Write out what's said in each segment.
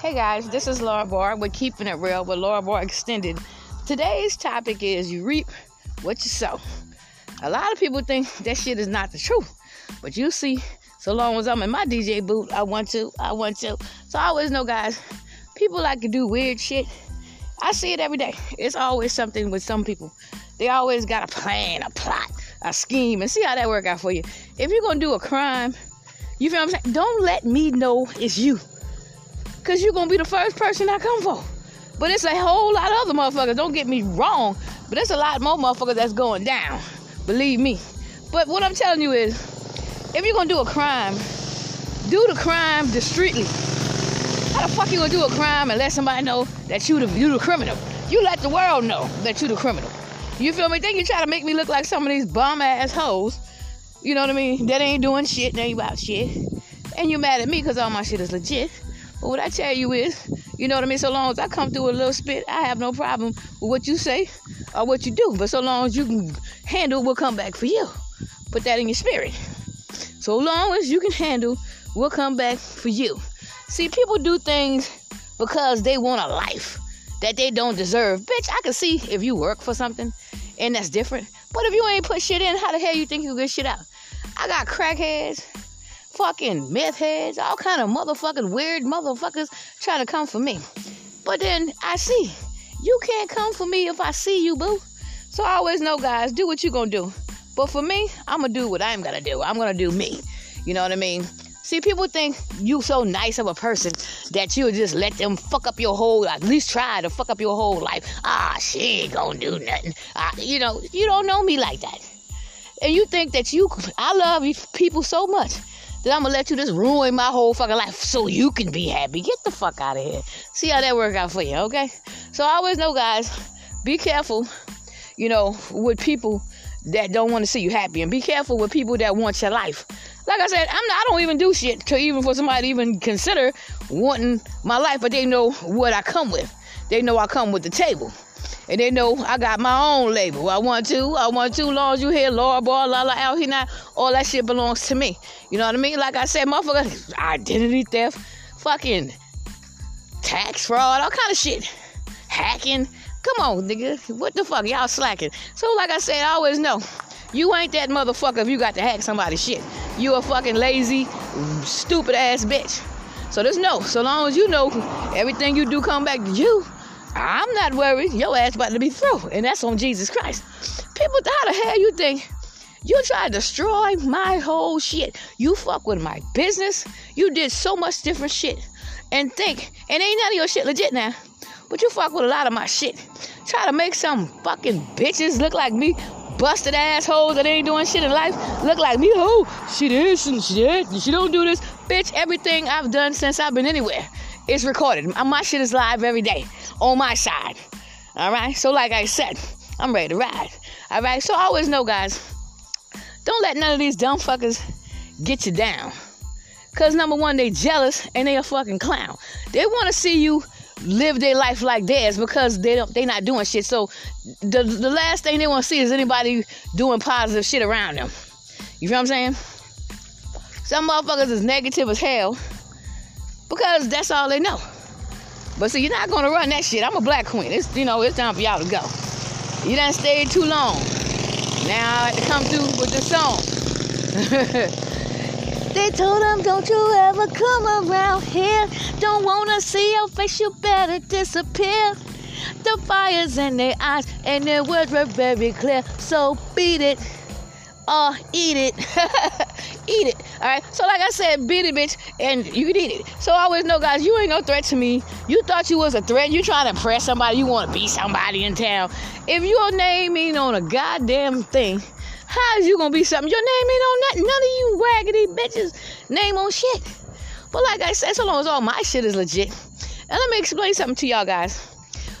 Hey guys, this is Laura Barr with Keeping It Real with Laura Barr Extended. Today's topic is you reap what you sow. A lot of people think that shit is not the truth, but you see, so long as I'm in my DJ booth, I want to, I want to. So I always know, guys, people like to do weird shit. I see it every day. It's always something with some people. They always got a plan, a plot, a scheme, and see how that work out for you. If you're gonna do a crime, you feel what I'm saying? Don't let me know it's you. Cause you're gonna be the first person I come for. But it's a whole lot of other motherfuckers. Don't get me wrong, but there's a lot more motherfuckers that's going down. Believe me. But what I'm telling you is, if you're gonna do a crime, do the crime discreetly. How the fuck you gonna do a crime and let somebody know that you the you the criminal? You let the world know that you the criminal. You feel me? Then you try to make me look like some of these bum ass hoes. You know what I mean? That ain't doing shit, they ain't about shit. And you mad at me because all my shit is legit. What I tell you is, you know what I mean? So long as I come through a little spit, I have no problem with what you say or what you do. But so long as you can handle will come back for you. Put that in your spirit. So long as you can handle will come back for you. See, people do things because they want a life that they don't deserve. Bitch, I can see if you work for something and that's different. But if you ain't put shit in, how the hell you think you get shit out? I got crackheads fucking meth heads, all kind of motherfucking weird motherfuckers trying to come for me. But then I see, you can't come for me if I see you, boo. So I always know, guys, do what you gonna do. But for me, I'm gonna do what I'm gonna do. I'm gonna do me. You know what I mean? See, people think you so nice of a person that you'll just let them fuck up your whole, at least try to fuck up your whole life. Ah, she ain't gonna do nothing. Ah, you know, you don't know me like that. And you think that you, I love people so much that I'm gonna let you just ruin my whole fucking life so you can be happy. Get the fuck out of here. See how that work out for you, okay? So I always know, guys, be careful, you know, with people that don't want to see you happy, and be careful with people that want your life. Like I said, I'm not, I don't even do shit to even for somebody to even consider wanting my life, but they know what I come with. They know I come with the table. And they know I got my own label. I want to, I want to. Long as you hear Laura Barr, La La out here now, all that shit belongs to me. You know what I mean? Like I said, motherfucker, identity theft, fucking tax fraud, all kind of shit. Hacking. Come on, nigga. What the fuck? Y'all slacking. So, like I said, I always know. You ain't that motherfucker if you got to hack somebody's shit. You a fucking lazy, stupid ass bitch. So just know, so long as you know everything you do come back to you, I'm not worried. Your ass about to be through. And that's on Jesus Christ. People, how the hell you think you try to destroy my whole shit? You fuck with my business. You did so much different shit. And think, and ain't none of your shit legit now. But you fuck with a lot of my shit. Try to make some fucking bitches look like me. Busted assholes that ain't doing shit in life look like me. Oh, she this and that. She don't do this. Bitch, everything I've done since I've been anywhere is recorded. My shit is live every day on my side. All right. So, like I said, I'm ready to ride. All right. So, always know, guys, don't let none of these dumb fuckers get you down. Cause number one, they jealous and they a fucking clown. They want to see you live their life like theirs because they don't they not doing shit. So the the last thing they want to see is anybody doing positive shit around them. You feel what I'm saying? Some motherfuckers is negative as hell because that's all they know. But see, you're not gonna run that shit. I'm a black queen. It's you know, it's time for y'all to go. You done stayed too long. Now I have to come through with the song. they told him, don't you ever come around here. Don't wanna see your face, you better disappear. The fires in their eyes and their words were very clear. So beat it or eat it. eat it. All right. So like I said, beat it, bitch, and you can eat it. So I always know, guys, you ain't no threat to me. You thought you was a threat. You trying to impress somebody. You want to be somebody in town. If your name ain't on a goddamn thing, how is you gonna be something? Your name ain't on nothing. None of you raggedy bitches name on shit. But like I said, so long as all my shit is legit. And let me explain something to y'all guys.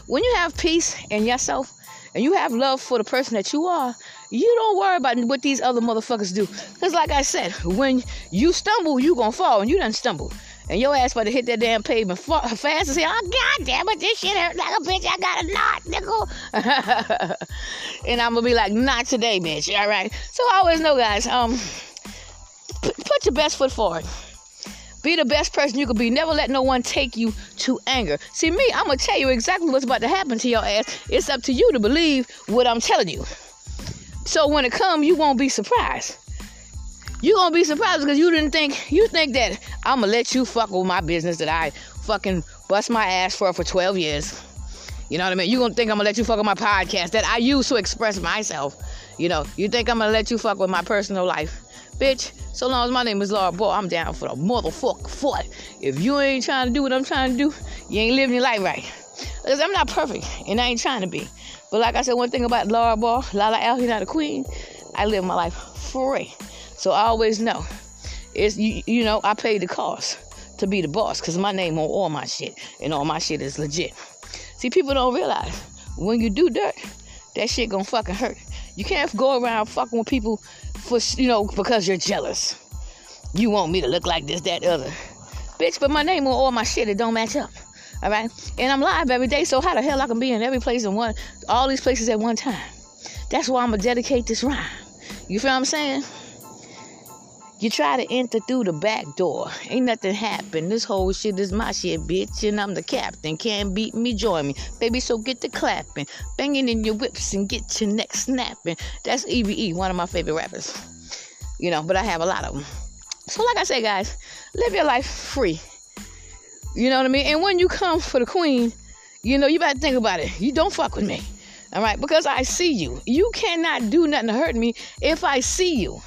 When you have peace in yourself and you have love for the person that you are, you don't worry about what these other motherfuckers do. Because, like I said, when you stumble, you gonna fall, and you done stumble. And your ass about to hit that damn pavement fast and say, oh, God damn it, this shit hurt like a bitch. I got a knot, nigga. and I'm going to be like, not today, bitch. All right. So I always know, guys, um, put your best foot forward. Be the best person you could be. Never let no one take you to anger. See, me, I'm going to tell you exactly what's about to happen to your ass. It's up to you to believe what I'm telling you. So when it comes, you won't be surprised. You gonna be surprised because you didn't think you think that I'ma let you fuck with my business that I fucking bust my ass for for 12 years. You know what I mean? You gonna think I'm gonna let you fuck with my podcast that I use to express myself. You know, you think I'm gonna let you fuck with my personal life. Bitch, so long as my name is Laura Boy, I'm down for the motherfucker fight. If you ain't trying to do what I'm trying to do, you ain't living your life right. Because I'm not perfect, and I ain't trying to be. But like I said, one thing about Laura Barr, Lala Al, he's not a queen, I live my life free. So I always know, it's you, you know, I paid the cost to be the boss because my name on all my shit, and all my shit is legit. See, people don't realize when you do dirt, that shit gonna fucking hurt. You can't go around fucking with people for you know because you're jealous. You want me to look like this, that, other. Bitch, but my name on all my shit, it don't match up. All right? And I'm live every day, so how the hell I can be in every place in one, all these places at one time? That's why I'm gonna dedicate this rhyme. You feel what I'm saying? You try to enter through the back door. Ain't nothing happen. This whole shit is my shit, bitch. And I'm the captain. Can't beat me, join me. Baby, so get the clapping. Banging in your whips and get your neck snapping. That's EVE, one of my favorite rappers. You know, but I have a lot of them. So, like I say, guys, live your life free. You know what I mean? And when you come for the queen, you know, you better think about it. You don't fuck with me. All right? Because I see you. You cannot do nothing to hurt me if I see you.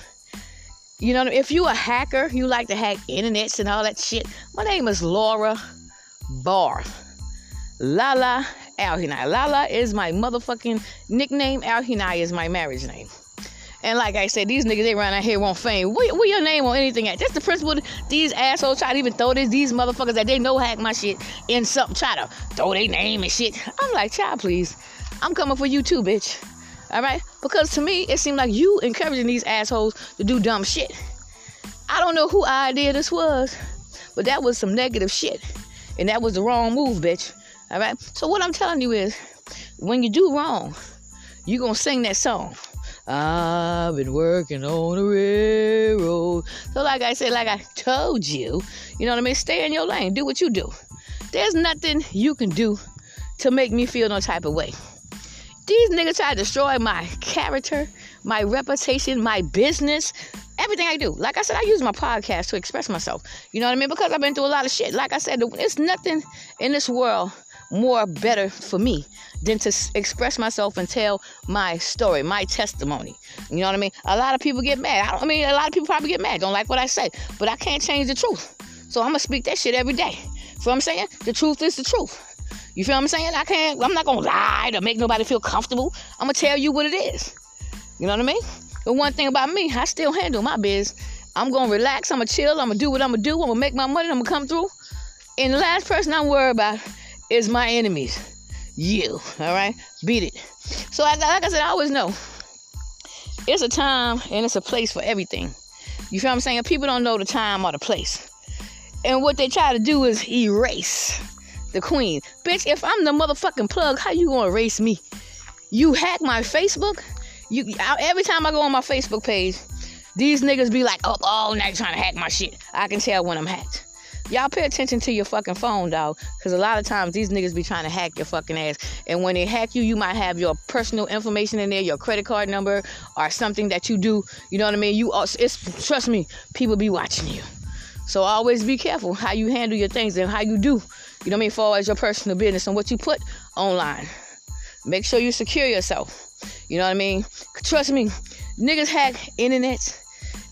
You know, if you a hacker, you like to hack internets and all that shit. My name is Laura Barr. Lala Alhinai. Lala is my motherfucking nickname. Alhinai is my marriage name. And like I said, these niggas they run out here want fame. Where, where your name on anything at? That's the principle. These assholes try to even throw this. These motherfuckers that they know hack my shit in something. Try to throw their name and shit. I'm like, child, please. I'm coming for you too, bitch. All right? Because to me, it seemed like you encouraging these assholes to do dumb shit. I don't know who idea this was, but that was some negative shit. And that was the wrong move, bitch. All right? So what I'm telling you is, when you do wrong, you going to sing that song. I've been working on the railroad. So, like I said, like I told you, you know what I mean? Stay in your lane. Do what you do. There's nothing you can do to make me feel no type of way. These niggas try to destroy my character, my reputation, my business, everything I do. Like I said, I use my podcast to express myself. You know what I mean? Because I've been through a lot of shit. Like I said, it's nothing in this world more better for me than to express myself and tell my story, my testimony. You know what I mean? A lot of people get mad. I, I mean, a lot of people probably get mad, don't like what I say, but I can't change the truth. So I'm gonna speak that shit every day. What I'm saying? The truth is the truth. You feel what I'm saying? I can't, I'm not gonna lie to make nobody feel comfortable. I'm gonna tell you what it is. You know what I mean? The one thing about me, I still handle my biz. I'm gonna relax, I'm gonna chill, I'm gonna do what I'm gonna do, I'm gonna make my money, I'm gonna come through. And the last person I'm worried about is my enemies. You, all right? Beat it. So, like I said, I always know it's a time and it's a place for everything. You feel what I'm saying? People don't know the time or the place. And what they try to do is erase the queen. Bitch, if I'm the motherfucking plug, how you gonna erase me? You hack my Facebook? You every time I go on my Facebook page, these niggas be like up oh, all night trying to hack my shit. I can tell when I'm hacked. Y'all pay attention to your fucking phone, dog. Because a lot of times these niggas be trying to hack your fucking ass. And when they hack you, you might have your personal information in there, your credit card number, or something that you do. You know what I mean? You, uh, it's trust me, people be watching you. So always be careful how you handle your things and how you do. You know what I mean? Far as your personal business and what you put online. Make sure you secure yourself. You know what I mean? Trust me, niggas hack internets.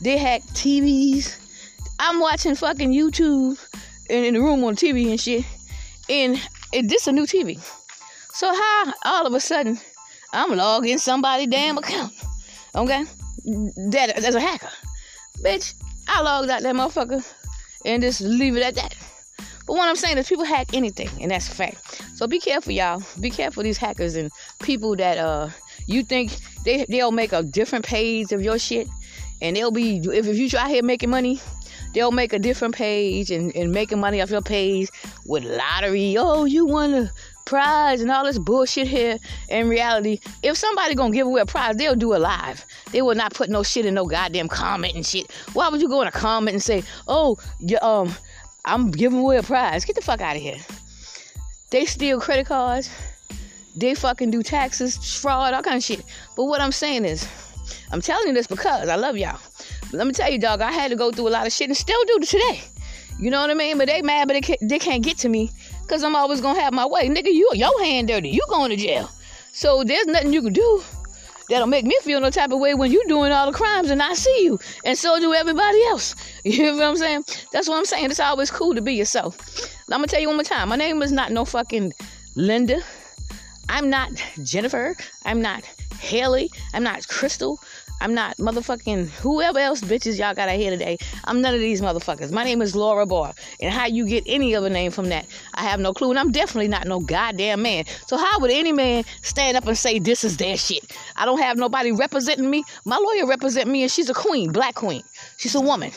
They hack TVs. I'm watching fucking YouTube in, in the room on TV and shit. And it, this a new TV. So how all of a sudden I'm logging somebody damn account. Okay? That as a hacker. Bitch, I logged out that motherfucker and just leave it at that. But what I'm saying is people hack anything, and that's a fact. So be careful, y'all. Be careful these hackers and people that uh you think they they'll make a different page of your shit, and they'll be if, if you try here making money, they'll make a different page and, and making money off your page with lottery. Oh, you won a prize and all this bullshit here. In reality, if somebody gonna give away a prize, they'll do it live. They will not put no shit in no goddamn comment and shit. Why would you go in a comment and say, "Oh, you, um, I'm giving away a prize. Get the fuck out of here. They steal credit cards. They fucking do taxes, fraud, all kind of shit. But what I'm saying is, I'm telling you this because I love y'all. But let me tell you, dog, I had to go through a lot of shit and still do today. You know what I mean? But they mad, but they can't, they can't get to me because I'm always gonna have my way. Nigga, you your hand dirty. You going to jail. So there's nothing you can do that'll make me feel no type of way when you doing all the crimes and I see you. And so do everybody else. You know what I'm saying? That's what I'm saying. It's always cool to be yourself. I'm gonna tell you one more time. My name is not no fucking Linda. I'm not Jennifer. I'm not Haley. I'm not Crystal. I'm not motherfucking whoever else bitches y'all got out here today. I'm none of these motherfuckers. My name is Laura Barr. And how you get any other name from that, I have no clue. And I'm definitely not no goddamn man. So how would any man stand up and say this is their shit? I don't have nobody representing me. My lawyer represent me and she's a queen, black queen. She's a woman.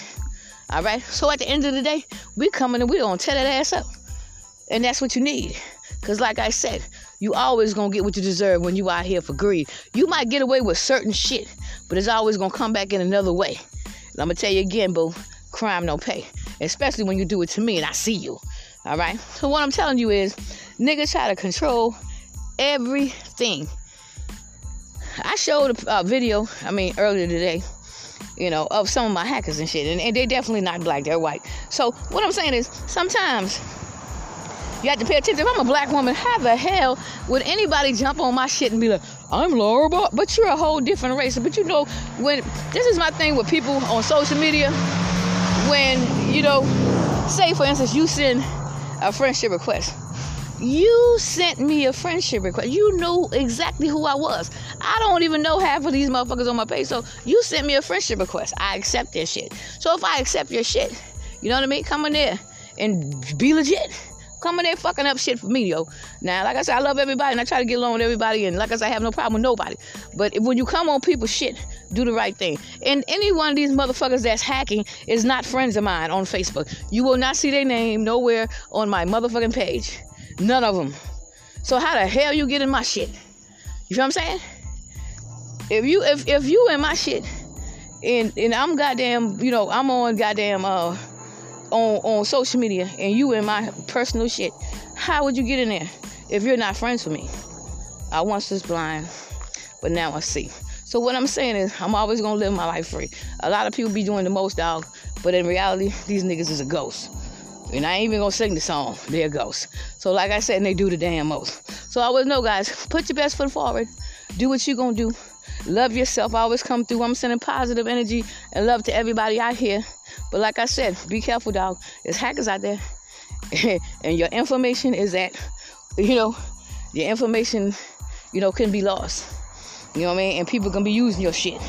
All right. So at the end of the day, we coming and we gonna tear that ass up. And that's what you need. Cause like I said, you always gonna get what you deserve when you out here for greed. You might get away with certain shit, but it's always gonna come back in another way. And I'm gonna tell you again, boo, crime no pay. Especially when you do it to me and I see you. All right. So what I'm telling you is, niggas try to control everything. I showed a video, I mean, earlier today, you know, of some of my hackers and shit, and, and they're definitely not black, they're white. So what I'm saying is, sometimes you have to pay attention. If I'm a black woman, how the hell would anybody jump on my shit and be like, I'm Laura, but you're a whole different race. But you know, when this is my thing with people on social media, when you know, say for instance, you send a friendship request. You sent me a friendship request. You know exactly who I was. I don't even know half of these motherfuckers on my page. So you sent me a friendship request. I accept their shit. So if I accept your shit, you know what I mean? Come in there and be legit coming there fucking up shit for me, yo. Now, like I said, I love everybody and I try to get along with everybody. And like I said, I have no problem with nobody. But when you come on people's shit, do the right thing. And any one of these motherfuckers that's hacking is not friends of mine on Facebook. You will not see their name nowhere on my motherfucking page. None of them. So how the hell you get in my shit? You feel what I'm saying? If you if if you in my shit and and I'm goddamn, you know, I'm on goddamn uh on on social media and you in my personal shit, how would you get in there if you're not friends with me? I once was blind, but now I see. So what I'm saying is, I'm always gonna live my life free. A lot of people be doing the most dog, but in reality, these niggas is a ghost. And I ain't even gonna sing the song. They're ghosts. So like I said, they do the damn most. So I always know, guys, put your best foot forward. Do what you gonna do. Love yourself. Always come through. I'm sending positive energy and love to everybody out here. But like I said, be careful, dog. There's hackers out there. and your information is that, you know, your information, you know, can be lost. You know what I mean? And people can be using your shit.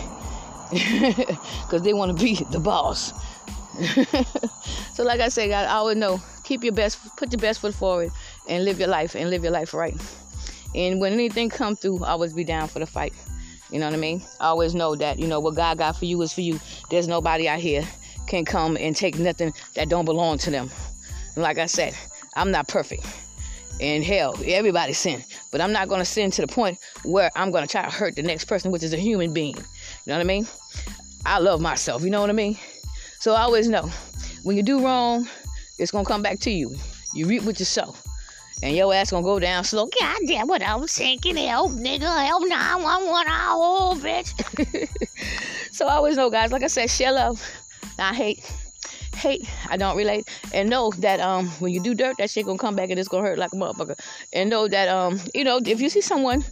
Because they want to be the boss. so like I said, I always know, keep your best, put your best foot forward and live your life and live your life right. And when anything come through, always be down for the fight. You know what I mean? I always know that, you know, what God got for you is for you. There's nobody out here can come and take nothing that don't belong to them. And like I said, I'm not perfect. And hell, everybody sin. But I'm not gonna sin to the point where I'm gonna try to hurt the next person, which is a human being. You know what I mean? I love myself, you know what I mean? So I always know when you do wrong, it's gonna come back to you. You reap what you sow and your ass gonna go down slow. God damn, what I'm sinking, help, nigga, help 911, oh, bitch. so I always know, guys, like I said, share love. I hate, hate, I don't relate. And know that um when you do dirt, that shit gonna come back and it's gonna hurt like a motherfucker. And know that um, you know, if you see someone,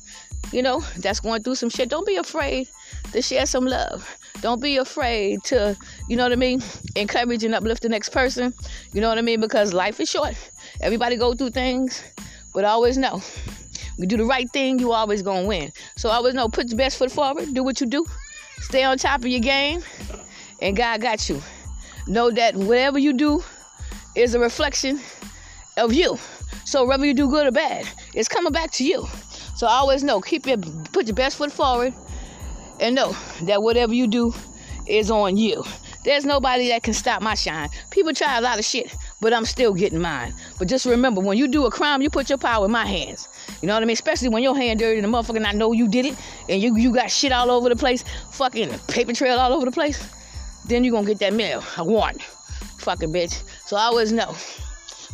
you know, that's going through some shit, don't be afraid to share some love. Don't be afraid to, you know what I mean, encourage and uplift the next person. You know what I mean? Because life is short. Everybody go through things, but always know, you do the right thing, you always gonna win. So always know, put your best foot forward, do what you do, stay on top of your game, and God got you. Know that whatever you do is a reflection of you. So whether you do good or bad, it's coming back to you. So always know, keep your put your best foot forward, and know that whatever you do is on you. There's nobody that can stop my shine. People try a lot of shit, but I'm still getting mine. But just remember, when you do a crime, you put your power in my hands. You know what I mean? Especially when your hand dirty and the motherfucker I know you did it, and you you got shit all over the place, fucking paper trail all over the place. Then you gonna get that mail, a warrant, fucking bitch. So I always know.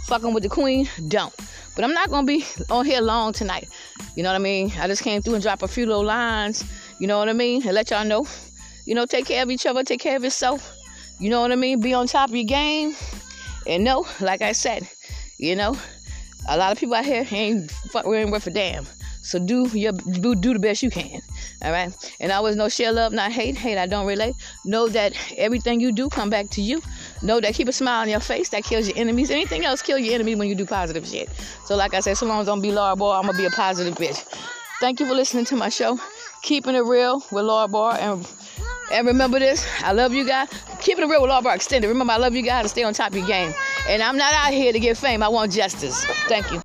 Fucking with the queen, don't. But I'm not gonna be on here long tonight. You know what I mean? I just came through and dropped a few little lines. You know what I mean? And let y'all know. You know, take care of each other, take care of yourself. You know what I mean? Be on top of your game. And no, like I said, you know, a lot of people out here ain't ain't worth a damn. So do your do, do the best you can. All right. And I always know share love, not hate. Hate I don't relate. Know that everything you do come back to you. Know that keep a smile on your face. That kills your enemies. Anything else kill your enemy when you do positive shit. So like I said, so long as don't be Laura Barr, I'm gonna be a positive bitch. Thank you for listening to my show. Keeping it real with Laura Barr and and remember this, I love you guys. Keep it real with Laura Barr Extended. Remember, I love you guys to stay on top of your game. And I'm not out here to get fame. I want justice. Thank you.